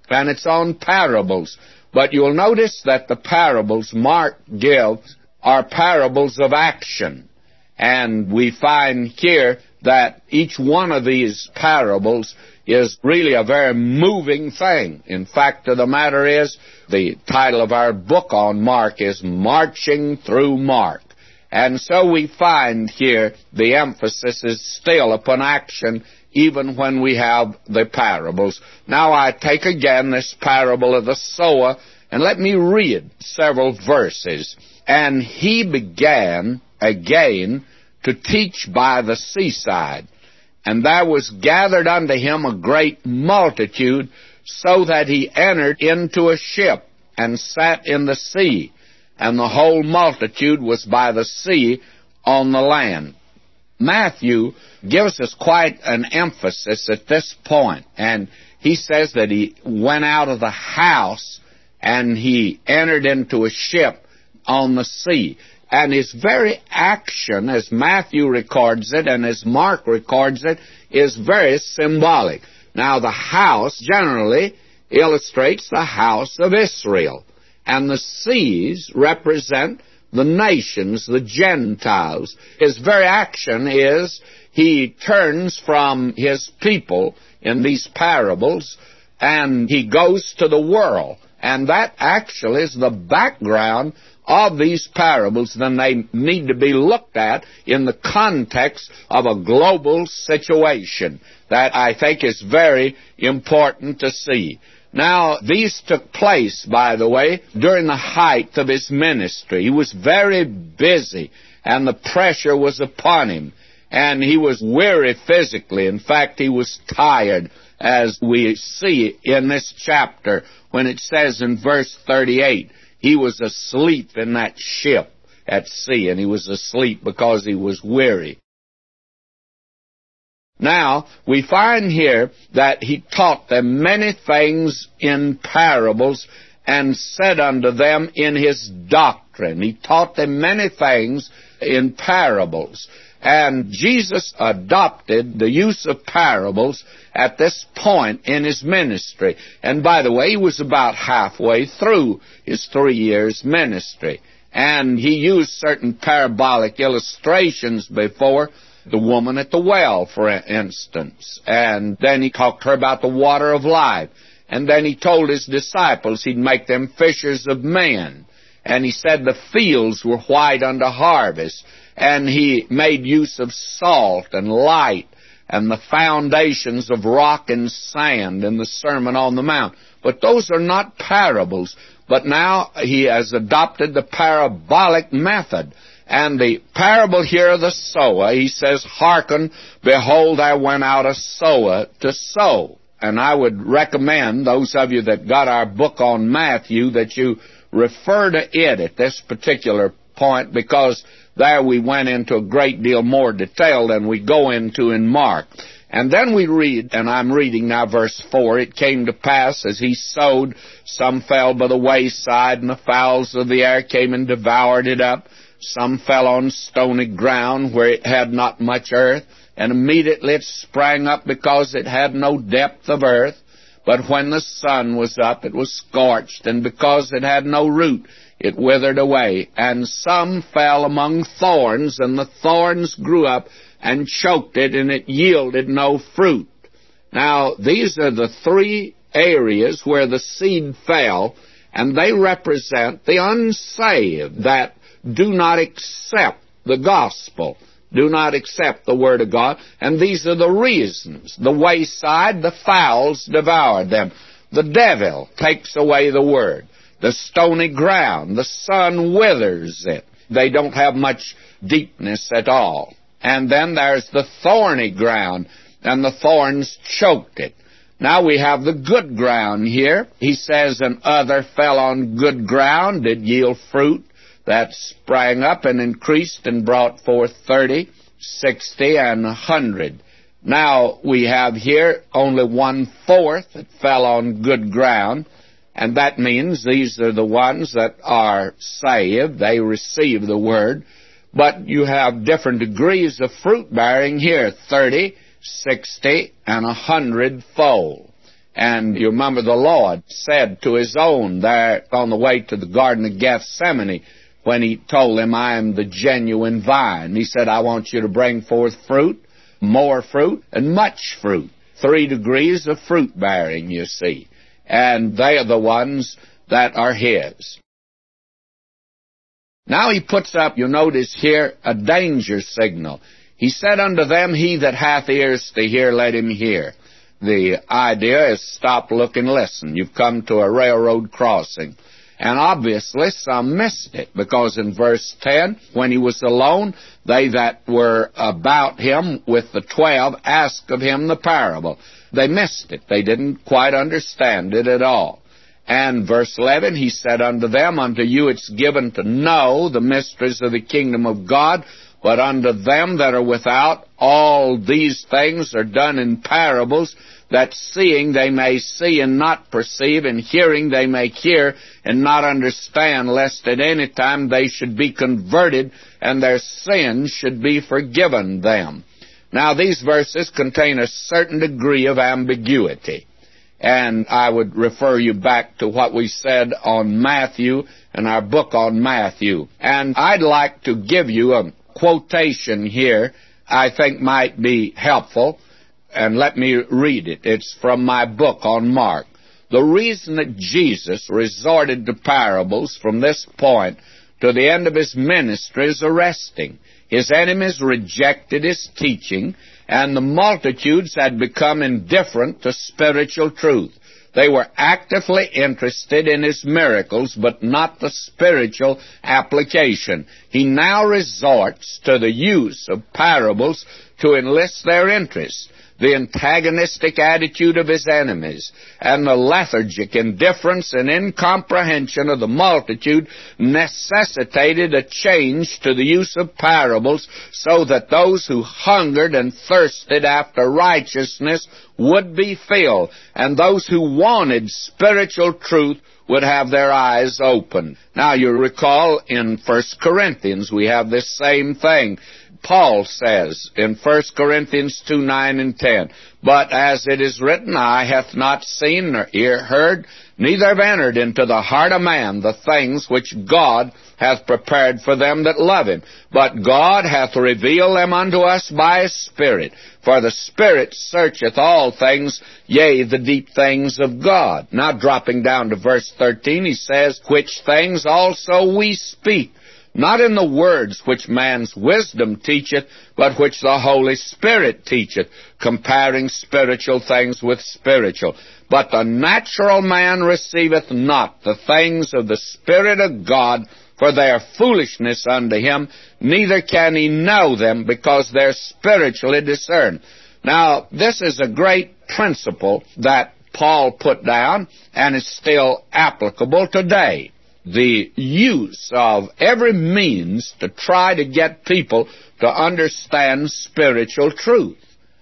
and it's on parables. But you'll notice that the parables Mark gives are parables of action. And we find here that each one of these parables is really a very moving thing. In fact, the matter is, the title of our book on Mark is Marching Through Mark. And so we find here the emphasis is still upon action even when we have the parables. Now I take again this parable of the sower and let me read several verses. And he began again to teach by the seaside. And there was gathered unto him a great multitude, so that he entered into a ship and sat in the sea, and the whole multitude was by the sea on the land. Matthew gives us quite an emphasis at this point, and he says that he went out of the house and he entered into a ship on the sea. And his very action, as Matthew records it and as Mark records it, is very symbolic. Now, the house generally illustrates the house of Israel, and the seas represent the nations, the Gentiles. His very action is he turns from his people in these parables and he goes to the world. And that actually is the background of these parables, then they need to be looked at in the context of a global situation. That I think is very important to see. Now, these took place, by the way, during the height of his ministry. He was very busy, and the pressure was upon him, and he was weary physically. In fact, he was tired, as we see in this chapter when it says in verse 38, he was asleep in that ship at sea, and he was asleep because he was weary. Now, we find here that he taught them many things in parables and said unto them in his doctrine. He taught them many things in parables. And Jesus adopted the use of parables at this point in his ministry. And by the way, he was about halfway through his three years ministry. And he used certain parabolic illustrations before the woman at the well, for instance. And then he talked to her about the water of life. And then he told his disciples he'd make them fishers of men. And he said the fields were white unto harvest. And he made use of salt and light and the foundations of rock and sand in the Sermon on the Mount. But those are not parables. But now he has adopted the parabolic method. And the parable here of the sower, he says, Hearken, behold, I went out a sower to sow. And I would recommend those of you that got our book on Matthew that you refer to it at this particular point because there we went into a great deal more detail than we go into in Mark. And then we read, and I'm reading now verse 4, it came to pass as he sowed, some fell by the wayside, and the fowls of the air came and devoured it up. Some fell on stony ground where it had not much earth, and immediately it sprang up because it had no depth of earth. But when the sun was up, it was scorched, and because it had no root, it withered away. And some fell among thorns, and the thorns grew up and choked it, and it yielded no fruit. Now, these are the three areas where the seed fell, and they represent the unsaved that do not accept the gospel, do not accept the word of God, and these are the reasons. The wayside, the fowls devoured them. The devil takes away the word. The stony ground, the sun withers it. They don't have much deepness at all. And then there's the thorny ground, and the thorns choked it. Now we have the good ground here. He says, and other fell on good ground, did yield fruit, that sprang up and increased and brought forth thirty, sixty, and a hundred. Now we have here only one fourth that fell on good ground, and that means these are the ones that are saved, they receive the word, but you have different degrees of fruit bearing here, thirty, sixty, and a hundredfold. And you remember the Lord said to his own there on the way to the Garden of Gethsemane, when he told them, I am the genuine vine. He said, I want you to bring forth fruit, more fruit, and much fruit. Three degrees of fruit bearing, you see. And they are the ones that are his. Now he puts up, you notice here, a danger signal. He said unto them, He that hath ears to hear, let him hear. The idea is stop, look, and listen. You've come to a railroad crossing And obviously some missed it, because in verse 10, when he was alone, they that were about him with the twelve asked of him the parable. They missed it. They didn't quite understand it at all. And verse 11, he said unto them, Unto you it's given to know the mysteries of the kingdom of God, but unto them that are without, all these things are done in parables, that seeing they may see and not perceive, and hearing they may hear and not understand, lest at any time they should be converted, and their sins should be forgiven them. Now, these verses contain a certain degree of ambiguity. And I would refer you back to what we said on Matthew in our book on Matthew. And I'd like to give you a quotation here I think might be helpful. And let me read it. It's from my book on Mark. The reason that Jesus resorted to parables from this point to the end of his ministry is arresting. His enemies rejected his teaching, and the multitudes had become indifferent to spiritual truth. They were actively interested in his miracles, but not the spiritual application. He now resorts to the use of parables to enlist their interest the antagonistic attitude of his enemies, and the lethargic indifference and incomprehension of the multitude necessitated a change to the use of parables so that those who hungered and thirsted after righteousness would be filled, and those who wanted spiritual truth would have their eyes open. Now you recall in 1 Corinthians we have this same thing. Paul says in 1 Corinthians 2, 9 and 10, But as it is written, eye hath not seen nor ear heard, neither have entered into the heart of man the things which God hath prepared for them that love him. But God hath revealed them unto us by his Spirit. For the Spirit searcheth all things, yea, the deep things of God. Now dropping down to verse 13, he says, Which things also we speak not in the words which man's wisdom teacheth, but which the Holy Spirit teacheth, comparing spiritual things with spiritual. But the natural man receiveth not the things of the Spirit of God, for they are foolishness unto him, neither can he know them, because they're spiritually discerned. Now, this is a great principle that Paul put down, and is still applicable today the use of every means to try to get people to understand spiritual truth.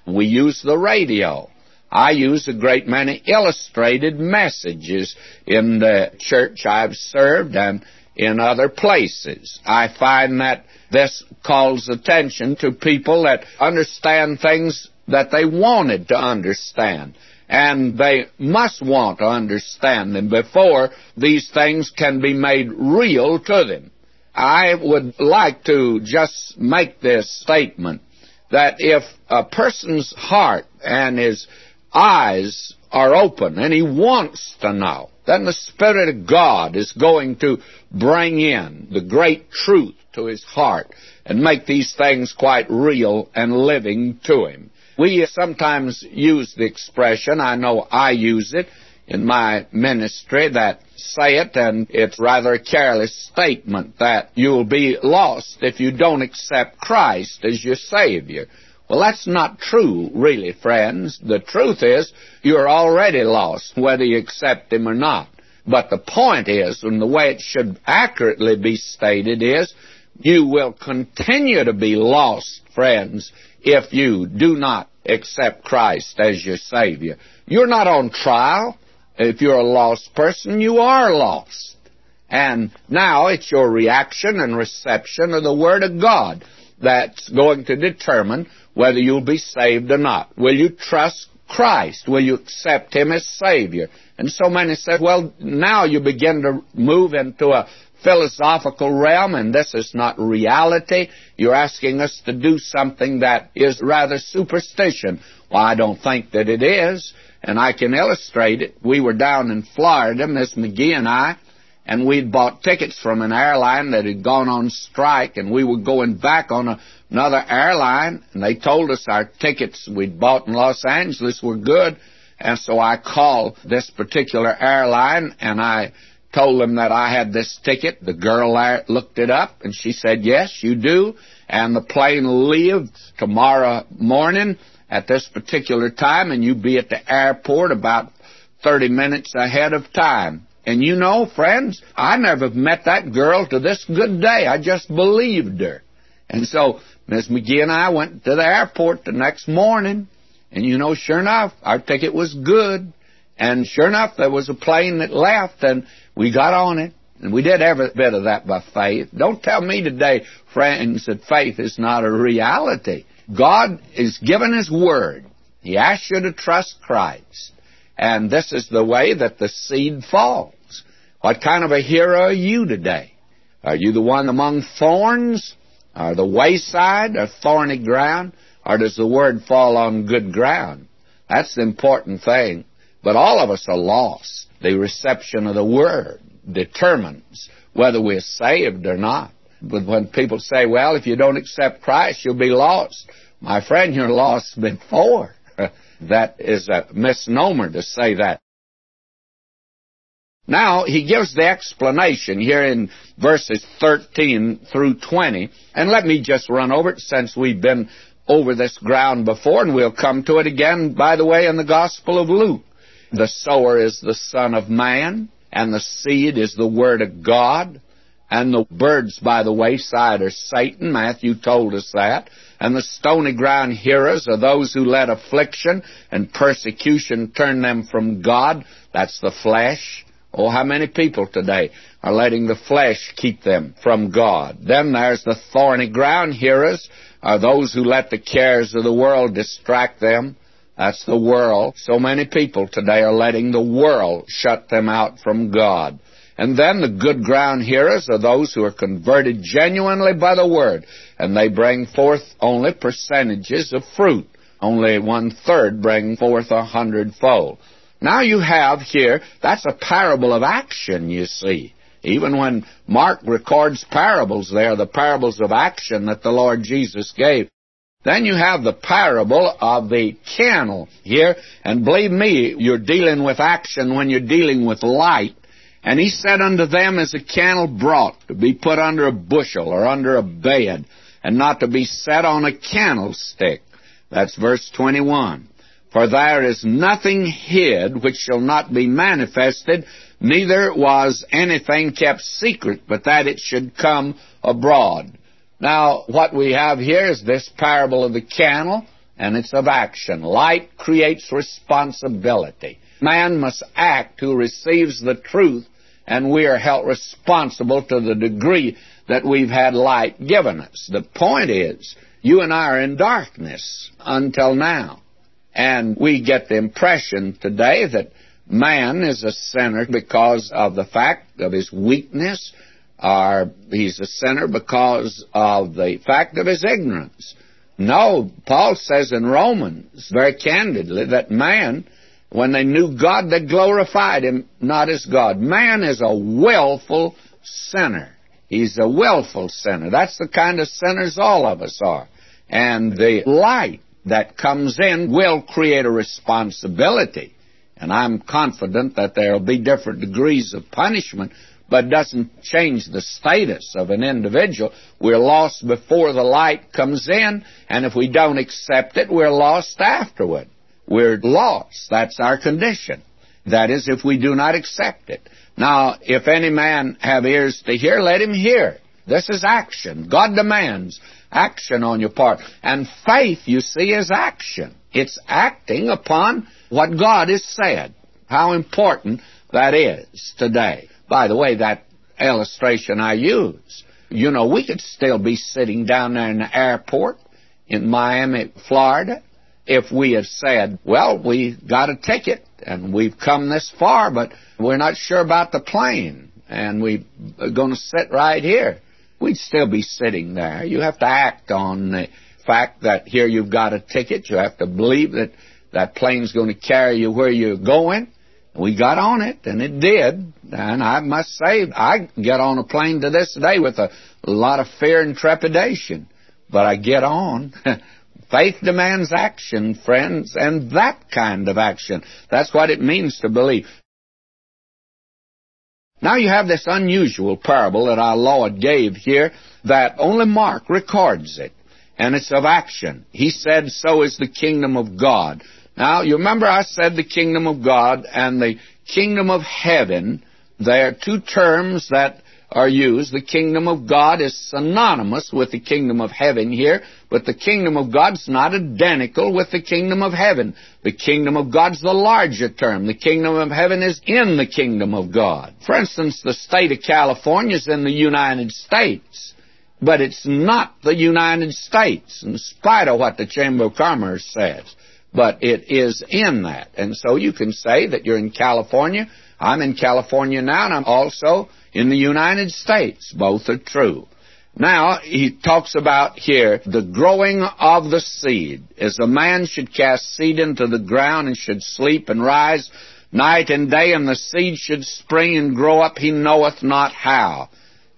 We use the radio. I use a great many illustrated messages in the church I've served and in other places. I find that this calls attention to people that understand things that they wanted to understand and they must want to understand them before these things can be made real to them. I would like to just make this statement that if a person's heart and his eyes are open and he wants to know, then the Spirit of God is going to bring in the great truth to his heart and make these things quite real and living to him. We sometimes use the expression, I know I use it in my ministry, that say it, and it's rather a careless statement that you'll be lost if you don't accept Christ as your Savior. Well, that's not true, really, friends. The truth is, you're already lost, whether you accept Him or not. But the point is, and the way it should accurately be stated is, you will continue to be lost, friends, if you do not accept Christ as your Savior. You're not on trial. If you're a lost person, you are lost. And now it's your reaction and reception of the Word of God that's going to determine whether you'll be saved or not. Will you trust Christ? Will you accept Him as Savior? And so many said, well, now you begin to move into a philosophical realm, and this is not reality. You're asking us to do something that is rather superstition. Well, I don't think that it is, and I can illustrate it. We were down in Florida, Miss McGee and I, and we'd bought tickets from an airline that had gone on strike, and we were going back on a, another airline, and they told us our tickets we'd bought in Los Angeles were good, and so I called this particular airline, and I told them that I had this ticket. The girl looked it up and she said, yes, you do. And the plane leaves tomorrow morning at this particular time and you be at the airport about 30 minutes ahead of time. And you know, friends, I never met that girl to this good day. I just believed her. And so Miss McGee and I went to the airport the next morning, and you know, sure enough, our ticket was good. And sure enough, there was a plane that left, and we got on it. And we did every bit of that by faith. Don't tell me today, friends, that faith is not a reality. God is given His Word. He asks you to trust Christ. And this is the way that the seed falls. What kind of a hero are you today? Are you the one among thorns? Or the wayside or thorny ground? Or does the word fall on good ground? That's the important thing. But all of us are lost. The reception of the word determines whether we're saved or not. But when people say, well, if you don't accept Christ, you'll be lost. My friend, you're lost before. that is a misnomer to say that. Now, he gives the explanation here in verses 13 through 20. And let me just run over it since we've been over this ground before, and we'll come to it again, by the way, in the Gospel of Luke. The sower is the Son of Man, and the seed is the Word of God. And the birds by the wayside are Satan. Matthew told us that. And the stony ground hearers are those who let affliction and persecution turn them from God. That's the flesh. Oh, how many people today are letting the flesh keep them from God? Then there's the thorny ground hearers, are those who let the cares of the world distract them. That's the world. So many people today are letting the world shut them out from God. And then the good ground hearers are those who are converted genuinely by the Word, and they bring forth only percentages of fruit. Only one third bring forth a hundredfold. Now you have here, that's a parable of action, you see. Even when Mark records parables, they are the parables of action that the Lord Jesus gave. Then you have the parable of the candle here, and believe me, you're dealing with action when you're dealing with light. And he said unto them, Is a candle brought to be put under a bushel or under a bed, and not to be set on a candlestick? That's verse 21. For there is nothing hid which shall not be manifested, neither was anything kept secret, but that it should come abroad. Now, what we have here is this parable of the candle, and it's of action. Light creates responsibility. Man must act who receives the truth, and we are held responsible to the degree that we've had light given us. The point is, you and I are in darkness until now. And we get the impression today that man is a sinner because of the fact of his weakness, or he's a sinner because of the fact of his ignorance. No, Paul says in Romans very candidly that man, when they knew God, they glorified him not as God. Man is a willful sinner. He's a willful sinner. That's the kind of sinners all of us are. And the light that comes in will create a responsibility. And I'm confident that there will be different degrees of punishment, but doesn't change the status of an individual. We're lost before the light comes in, and if we don't accept it, we're lost afterward. We're lost. That's our condition. That is, if we do not accept it. Now, if any man have ears to hear, let him hear. This is action. God demands action on your part. And faith, you see, is action. It's acting upon what God has said. How important that is today. By the way, that illustration I use, you know, we could still be sitting down there in the airport in Miami, Florida, if we had said, well, we got a ticket and we've come this far, but we're not sure about the plane and we're going to sit right here we'd still be sitting there. You have to act on the fact that here you've got a ticket. You have to believe that that plane's going to carry you where you're going. We got on it, and it did. And I must say, I get on a plane to this day with a lot of fear and trepidation. But I get on. Faith demands action, friends, and that kind of action. That's what it means to believe. Now you have this unusual parable that our Lord gave here that only Mark records it, and it's of action. He said, So is the kingdom of God. Now, you remember I said the kingdom of God and the kingdom of heaven, they are two terms that are used. The kingdom of God is synonymous with the kingdom of heaven here, but the kingdom of God's not identical with the kingdom of heaven. The kingdom of God's the larger term. The kingdom of heaven is in the kingdom of God. For instance, the state of California is in the United States, but it's not the United States, in spite of what the Chamber of Commerce says. But it is in that. And so you can say that you're in California. I'm in California now, and I'm also in the United States. Both are true. Now, he talks about here the growing of the seed. As a man should cast seed into the ground and should sleep and rise night and day, and the seed should spring and grow up, he knoweth not how.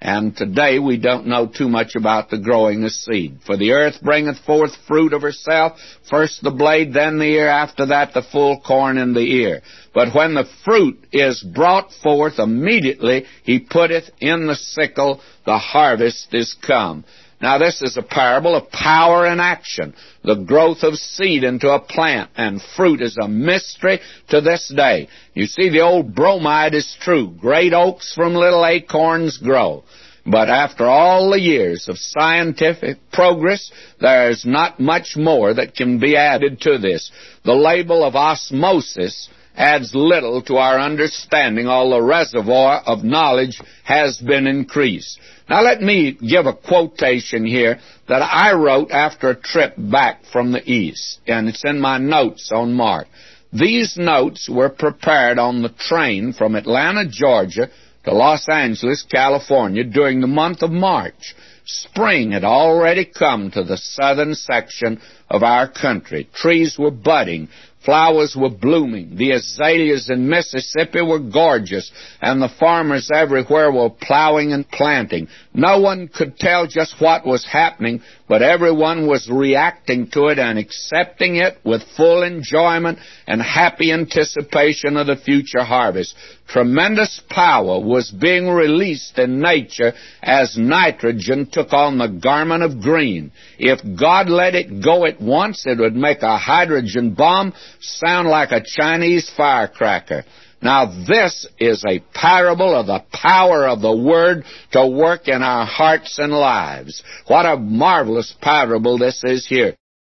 And today we don't know too much about the growing of seed. For the earth bringeth forth fruit of herself, first the blade, then the ear, after that the full corn in the ear. But when the fruit is brought forth, immediately he putteth in the sickle, the harvest is come. Now this is a parable of power and action, the growth of seed into a plant, and fruit is a mystery to this day. You see, the old bromide is true. Great oaks from little acorns grow. But after all the years of scientific progress, there is not much more that can be added to this. The label of osmosis adds little to our understanding, all the reservoir of knowledge has been increased. Now let me give a quotation here that I wrote after a trip back from the East, and it's in my notes on Mark. These notes were prepared on the train from Atlanta, Georgia to Los Angeles, California during the month of March. Spring had already come to the southern section of our country. Trees were budding. Flowers were blooming. The azaleas in Mississippi were gorgeous, and the farmers everywhere were plowing and planting. No one could tell just what was happening, but everyone was reacting to it and accepting it with full enjoyment and happy anticipation of the future harvest. Tremendous power was being released in nature as nitrogen took on the garment of green. If God let it go at once, it would make a hydrogen bomb sound like a Chinese firecracker. Now this is a parable of the power of the Word to work in our hearts and lives. What a marvelous parable this is here.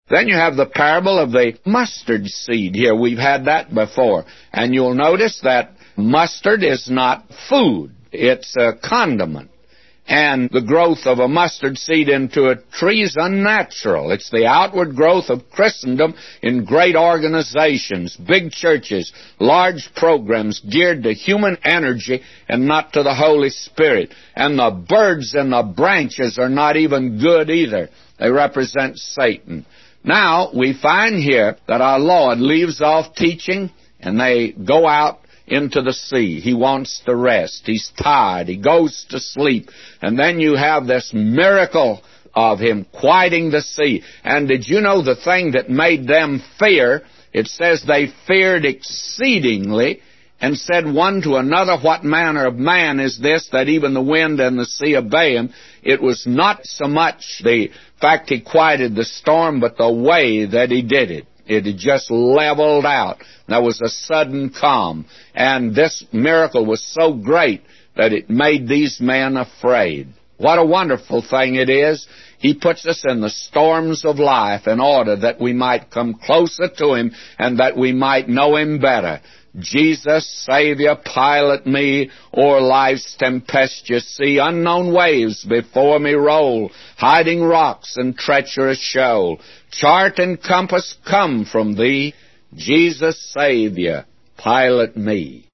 Then you have the parable of the mustard seed here. We've had that before. And you'll notice that mustard is not food. It's a condiment and the growth of a mustard seed into a tree is unnatural. It's the outward growth of Christendom in great organizations, big churches, large programs geared to human energy and not to the Holy Spirit. And the birds and the branches are not even good either. They represent Satan. Now, we find here that our Lord leaves off teaching and they go out into the sea. He wants to rest. He's tired. He goes to sleep. And then you have this miracle of him quieting the sea. And did you know the thing that made them fear? It says they feared exceedingly and said one to another, What manner of man is this that even the wind and the sea obey him? It was not so much the fact he quieted the storm, but the way that he did it. It had just leveled out. There was a sudden calm. And this miracle was so great that it made these men afraid. What a wonderful thing it is. He puts us in the storms of life in order that we might come closer to Him and that we might know Him better. Jesus, Savior, pilot me o'er life's tempestuous sea. Unknown waves before me roll, hiding rocks and treacherous shoal. Chart and compass come from thee. Jesus, Savior, pilot me.